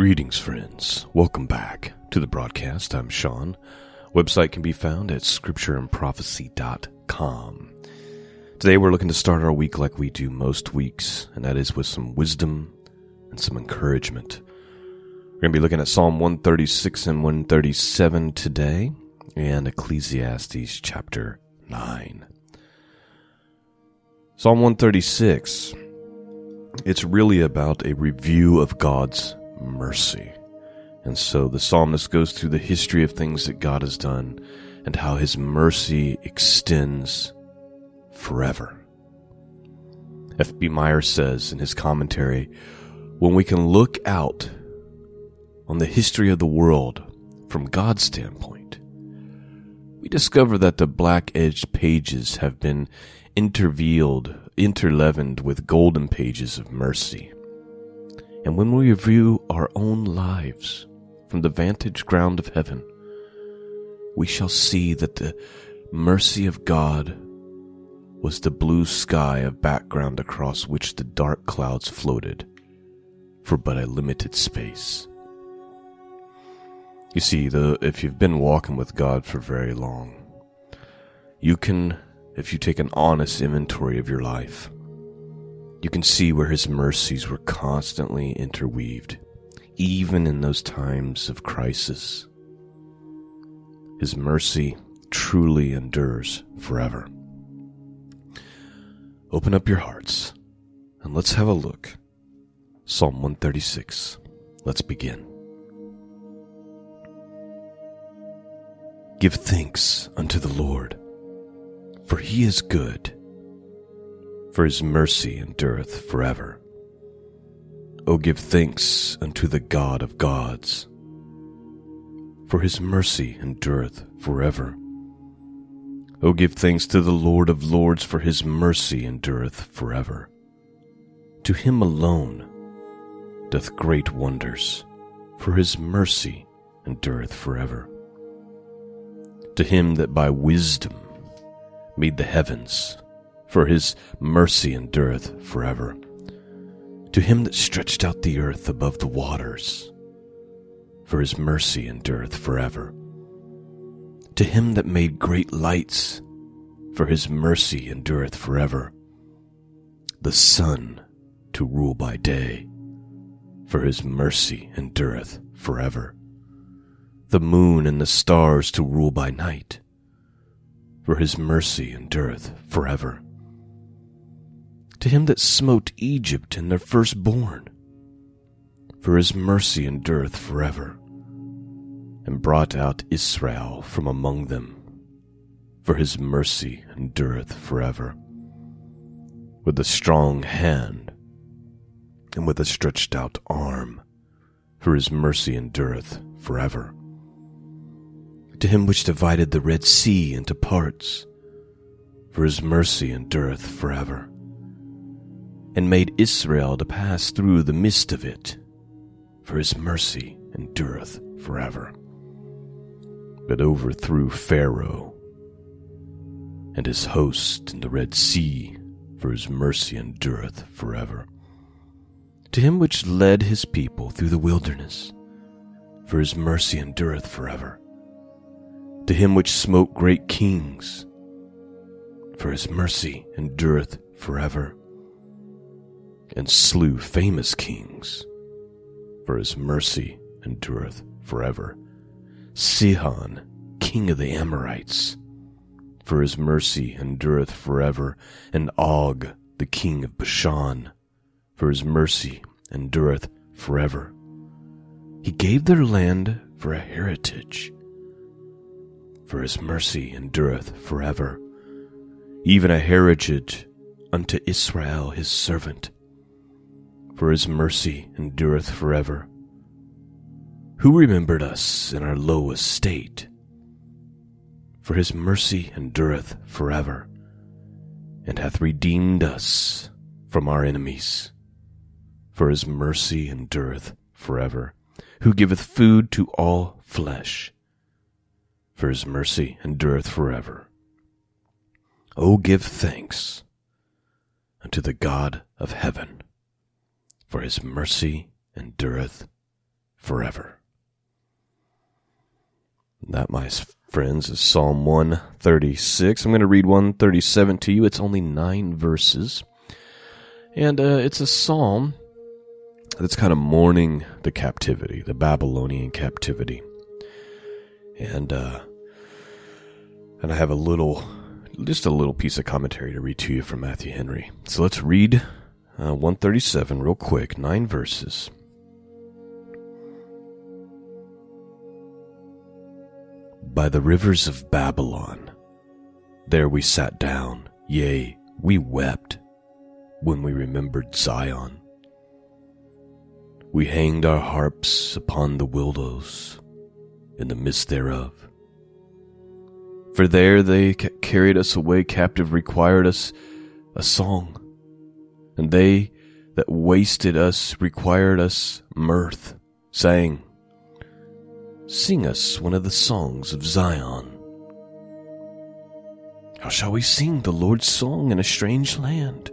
Greetings, friends. Welcome back to the broadcast. I'm Shawn. Website can be found at scriptureandprophecy.com. Today we're looking to start our week like we do most weeks, and that is with some wisdom and some encouragement. We're going to be looking at Psalm 136 and 137 today, and Ecclesiastes chapter 9. Psalm 136. It's really about a review of God's mercy. And so the psalmist goes through the history of things that God has done and how his mercy extends forever. F.B. Meyer says in his commentary when we can look out on the history of the world from God's standpoint, we discover that the black edged pages have been intervealed, interleavened with golden pages of mercy. And when we review our own lives from the vantage ground of heaven, we shall see that the mercy of God was the blue sky of background across which the dark clouds floated for but a limited space. You see, the, if you've been walking with God for very long, you can, if you take an honest inventory of your life, you can see where his mercies were constantly interweaved, even in those times of crisis. His mercy truly endures forever. Open up your hearts and let's have a look. Psalm 136. Let's begin. Give thanks unto the Lord, for he is good for his mercy endureth forever. O give thanks unto the God of gods, for his mercy endureth forever. O give thanks to the Lord of lords, for his mercy endureth forever. To him alone doth great wonders, for his mercy endureth forever. To him that by wisdom made the heavens, for his mercy endureth forever. To him that stretched out the earth above the waters, for his mercy endureth forever. To him that made great lights, for his mercy endureth forever. The sun to rule by day, for his mercy endureth forever. The moon and the stars to rule by night, for his mercy endureth forever to him that smote Egypt and their firstborn. For his mercy endureth forever, and brought out Israel from among them. For his mercy endureth forever. With a strong hand, and with a stretched out arm, for his mercy endureth forever. To him which divided the Red Sea into parts, for his mercy endureth forever and made Israel to pass through the midst of it, for his mercy endureth forever. But overthrew Pharaoh and his host in the Red Sea, for his mercy endureth forever. To him which led his people through the wilderness, for his mercy endureth forever. To him which smote great kings, for his mercy endureth forever and slew famous kings, for his mercy endureth forever. Sihon, king of the Amorites, for his mercy endureth forever, and Og, the king of Bashan, for his mercy endureth forever. He gave their land for a heritage, for his mercy endureth forever, even a heritage unto Israel his servant for his mercy endureth forever. Who remembered us in our low estate? For his mercy endureth forever, and hath redeemed us from our enemies. For his mercy endureth forever, who giveth food to all flesh. For his mercy endureth forever. O give thanks unto the God of heaven for his mercy endureth forever. That, my friends, is Psalm 136. I'm going to read 137 to you. It's only nine verses. And uh, it's a psalm that's kind of mourning the captivity, the Babylonian captivity. And uh, and I have a little, just a little piece of commentary to read to you from Matthew Henry. So let's read uh, 137 real quick, nine verses. By the rivers of Babylon, there we sat down, yea, we wept when we remembered Zion. We hanged our harps upon the willows in the midst thereof. For there they carried us away captive, required us a song, and they that wasted us required us mirth, saying, Sing us one of the songs of Zion. How shall we sing the Lord's song in a strange land?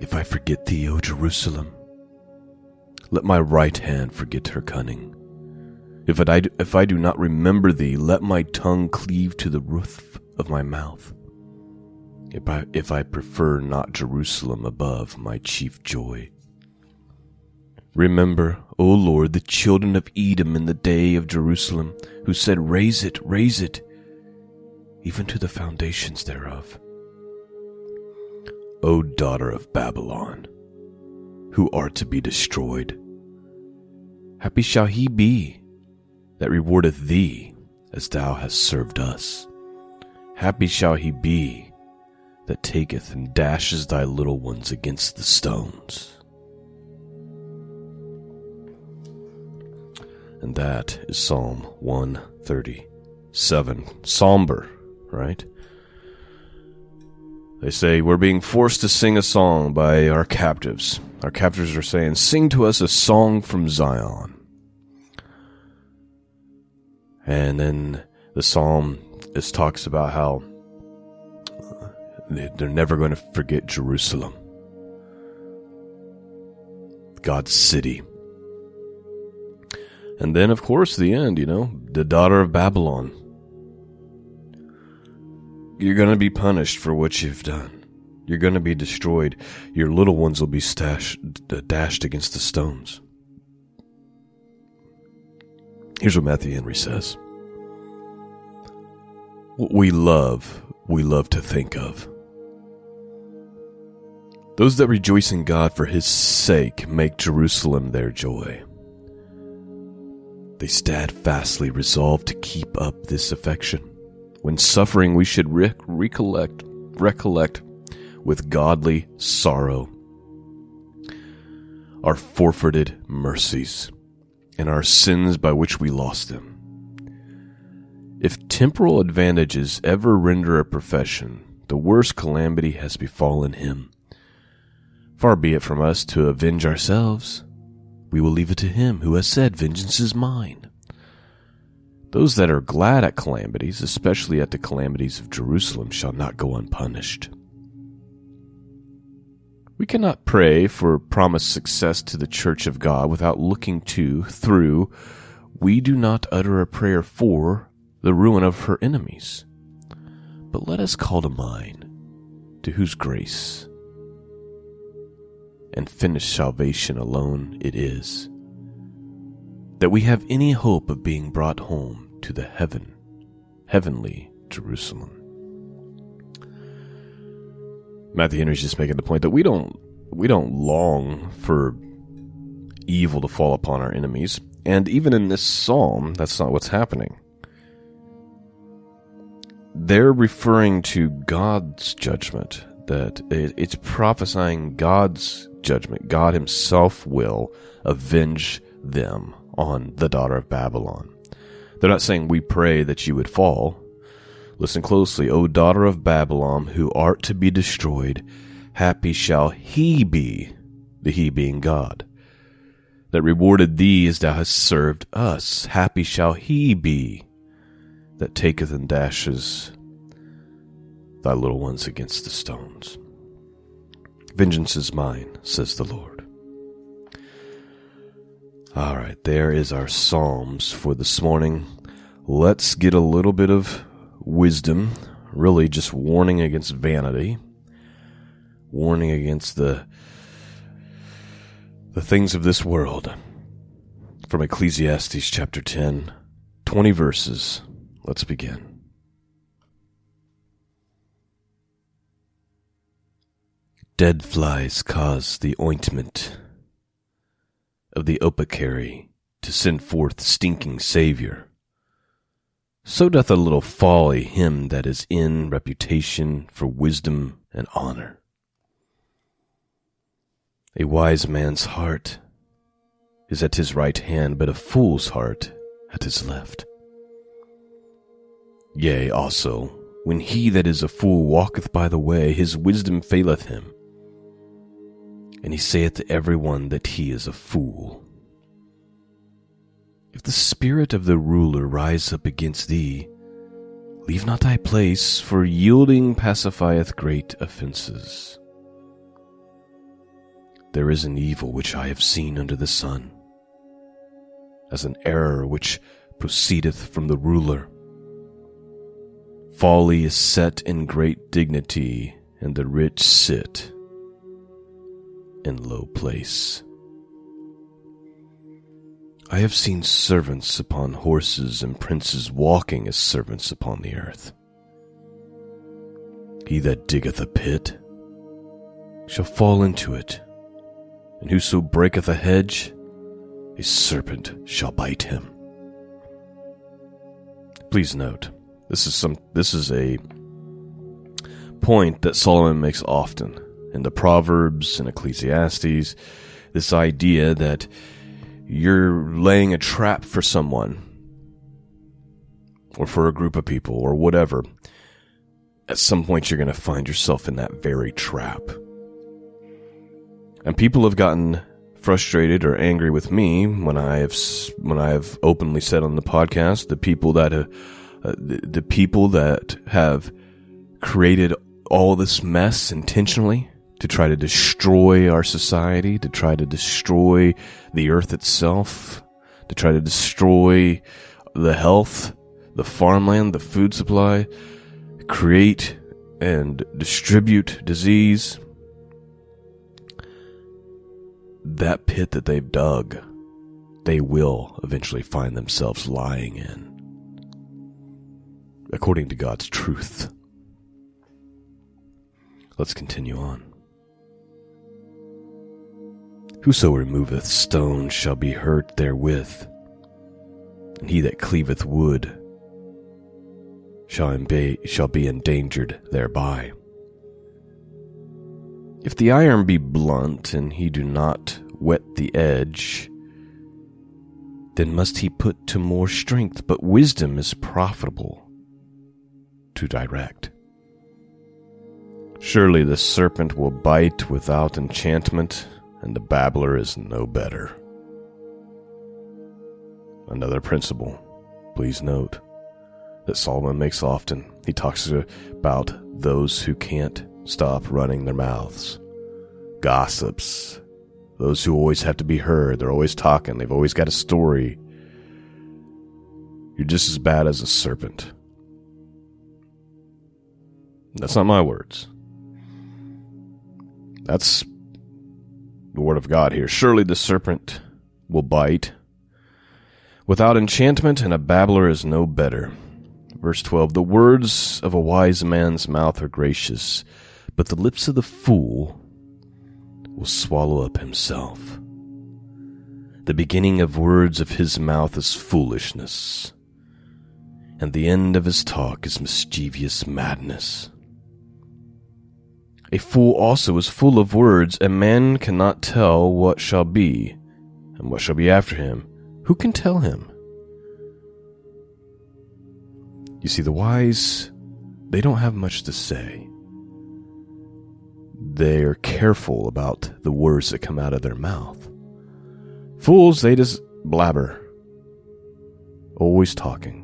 If I forget thee, O Jerusalem, let my right hand forget her cunning. If I, if I do not remember thee, let my tongue cleave to the roof of my mouth. If I, if I prefer not Jerusalem above my chief joy. Remember, O Lord, the children of Edom in the day of Jerusalem, who said, Raise it, raise it, even to the foundations thereof. O daughter of Babylon, who art to be destroyed, happy shall he be that rewardeth thee as thou hast served us. Happy shall he be that taketh and dashes thy little ones against the stones. And that is Psalm 137. Somber, right? They say, We're being forced to sing a song by our captives. Our captors are saying, Sing to us a song from Zion. And then the psalm is talks about how they're never going to forget Jerusalem, God's city. And then, of course, the end, you know, the daughter of Babylon. You're going to be punished for what you've done. You're going to be destroyed. Your little ones will be stashed, dashed against the stones. Here's what Matthew Henry says What we love, we love to think of. Those that rejoice in God for his sake make Jerusalem their joy. They steadfastly resolve to keep up this affection. When suffering, we should re- recollect, recollect with godly sorrow our forfeited mercies and our sins by which we lost them. If temporal advantages ever render a profession, the worst calamity has befallen him. Far be it from us to avenge ourselves we will leave it to him who has said, Vengeance is mine. Those that are glad at calamities, especially at the calamities of Jerusalem, shall not go unpunished. We cannot pray for promised success to the church of God without looking to, through, we do not utter a prayer for the ruin of her enemies. But let us call to mind to whose grace and finished salvation alone it is, that we have any hope of being brought home to the heaven, heavenly Jerusalem. Matthew Henry's just making the point that we don't we don't long for evil to fall upon our enemies, and even in this psalm, that's not what's happening. They're referring to God's judgment, that it's prophesying God's judgment. God himself will avenge them on the daughter of Babylon. They're not saying we pray that you would fall. Listen closely, O daughter of Babylon, who art to be destroyed, happy shall he be, the he being God, that rewarded thee as thou hast served us. Happy shall he be that taketh and dashes thy little ones against the stones. Vengeance is mine, says the Lord. All right, there is our Psalms for this morning. Let's get a little bit of wisdom, really just warning against vanity, warning against the the things of this world. From Ecclesiastes chapter 10, 20 verses. Let's begin. Dead flies cause the ointment of the apothecary to send forth stinking Saviour. So doth a little folly him that is in reputation for wisdom and honor. A wise man's heart is at his right hand, but a fool's heart at his left. Yea, also, when he that is a fool walketh by the way, his wisdom faileth him and he saith to every one that he is a fool. If the spirit of the ruler rise up against thee, leave not thy place, for yielding pacifieth great offences. There is an evil which I have seen under the sun, as an error which proceedeth from the ruler. Folly is set in great dignity, and the rich sit in low place. I have seen servants upon horses and princes walking as servants upon the earth. He that diggeth a pit shall fall into it, and whoso breaketh a hedge, a serpent shall bite him. Please note, this is some this is a point that Solomon makes often in the Proverbs and Ecclesiastes, this idea that you're laying a trap for someone or for a group of people or whatever. At some point, you're going to find yourself in that very trap. And people have gotten frustrated or angry with me when I have when I have openly said on the podcast the people that uh, the, the people that have created all this mess intentionally to try to destroy our society, to try to destroy the earth itself, to try to destroy the health, the farmland, the food supply, create and distribute disease. That pit that they've dug, they will eventually find themselves lying in. According to God's truth. Let's continue on. Whoso removeth stone shall be hurt therewith, and he that cleaveth wood shall, shall be endangered thereby. If the iron be blunt, and he do not whet the edge, then must he put to more strength, but wisdom is profitable to direct. Surely the serpent will bite without enchantment, and the babbler is no better. Another principle, please note, that Solomon makes often. He talks about those who can't stop running their mouths, gossips, those who always have to be heard. They're always talking, they've always got a story. You're just as bad as a serpent. That's not my words. That's the word of God here. Surely the serpent will bite. Without enchantment, and a babbler is no better. Verse 12 The words of a wise man's mouth are gracious, but the lips of the fool will swallow up himself. The beginning of words of his mouth is foolishness, and the end of his talk is mischievous madness. A fool also is full of words, and man cannot tell what shall be, and what shall be after him. Who can tell him? You see, the wise, they don't have much to say. They are careful about the words that come out of their mouth. Fools, they just blabber, always talking.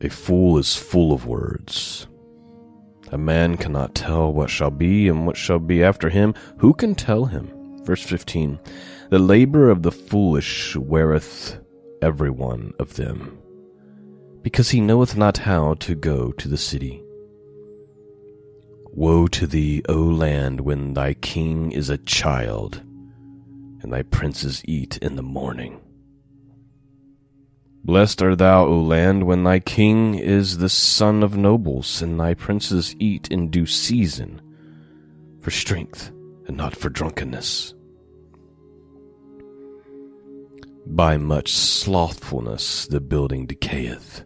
A fool is full of words. A man cannot tell what shall be and what shall be after him. Who can tell him? Verse 15 The labor of the foolish weareth every one of them, because he knoweth not how to go to the city. Woe to thee, O land, when thy king is a child, and thy princes eat in the morning. Blessed art thou, O land, when thy king is the son of nobles, and thy princes eat in due season, for strength and not for drunkenness. By much slothfulness the building decayeth,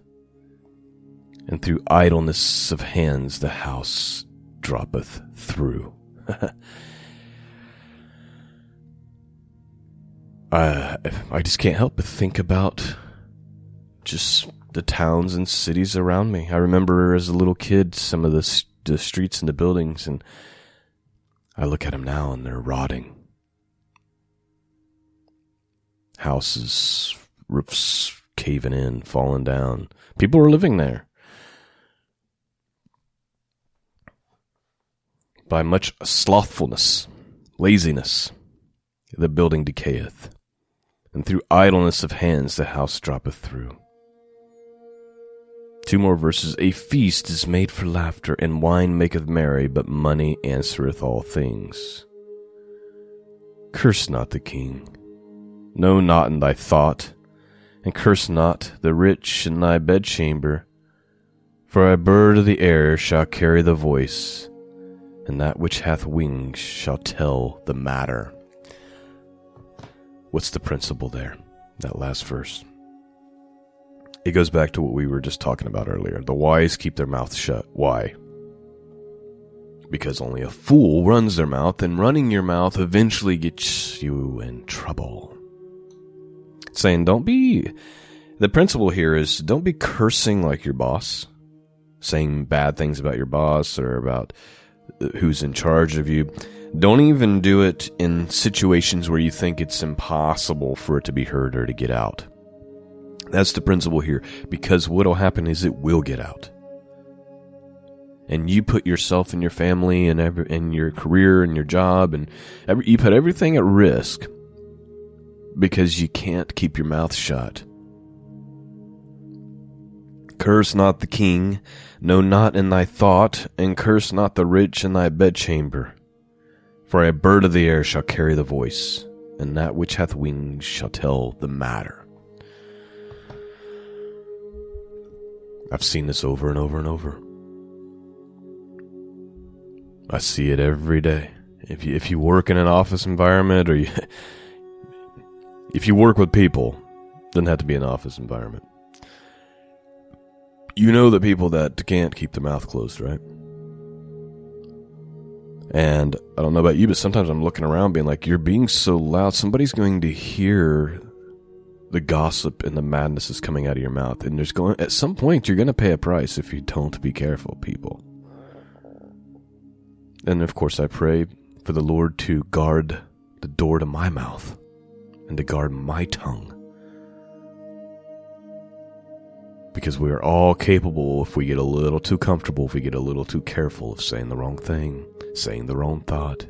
and through idleness of hands the house droppeth through. I, I just can't help but think about just the towns and cities around me. I remember as a little kid some of the, the streets and the buildings, and I look at them now and they're rotting. Houses, roofs caving in, falling down. People are living there. By much slothfulness, laziness, the building decayeth, and through idleness of hands the house droppeth through. Two more verses. A feast is made for laughter, and wine maketh merry, but money answereth all things. Curse not the king, know not in thy thought, and curse not the rich in thy bedchamber. For a bird of the air shall carry the voice, and that which hath wings shall tell the matter. What's the principle there? That last verse. It goes back to what we were just talking about earlier. The wise keep their mouth shut. Why? Because only a fool runs their mouth, and running your mouth eventually gets you in trouble. Saying, don't be. The principle here is don't be cursing like your boss, saying bad things about your boss or about who's in charge of you. Don't even do it in situations where you think it's impossible for it to be heard or to get out. That's the principle here, because what'll happen is it will get out. And you put yourself and your family and every, and your career and your job and every, you put everything at risk because you can't keep your mouth shut. Curse not the king, no, not in thy thought, and curse not the rich in thy bedchamber. For a bird of the air shall carry the voice, and that which hath wings shall tell the matter. I've seen this over and over and over. I see it every day. If you if you work in an office environment or you if you work with people, doesn't have to be an office environment. You know the people that can't keep their mouth closed, right? And I don't know about you, but sometimes I'm looking around being like, you're being so loud, somebody's going to hear the gossip and the madness is coming out of your mouth. And there's going, at some point, you're going to pay a price if you don't be careful, people. And of course, I pray for the Lord to guard the door to my mouth and to guard my tongue. Because we are all capable if we get a little too comfortable, if we get a little too careful of saying the wrong thing, saying the wrong thought.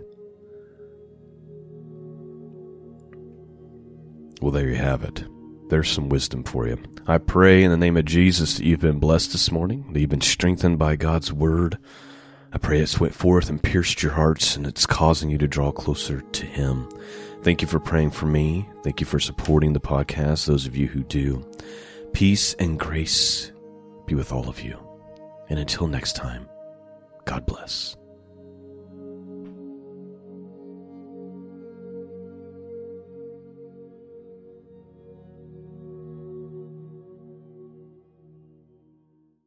Well, there you have it there's some wisdom for you. I pray in the name of Jesus that you've been blessed this morning, that you've been strengthened by God's word. I pray it's went forth and pierced your hearts and it's causing you to draw closer to Him. Thank you for praying for me. Thank you for supporting the podcast, those of you who do. Peace and grace be with all of you. And until next time, God bless.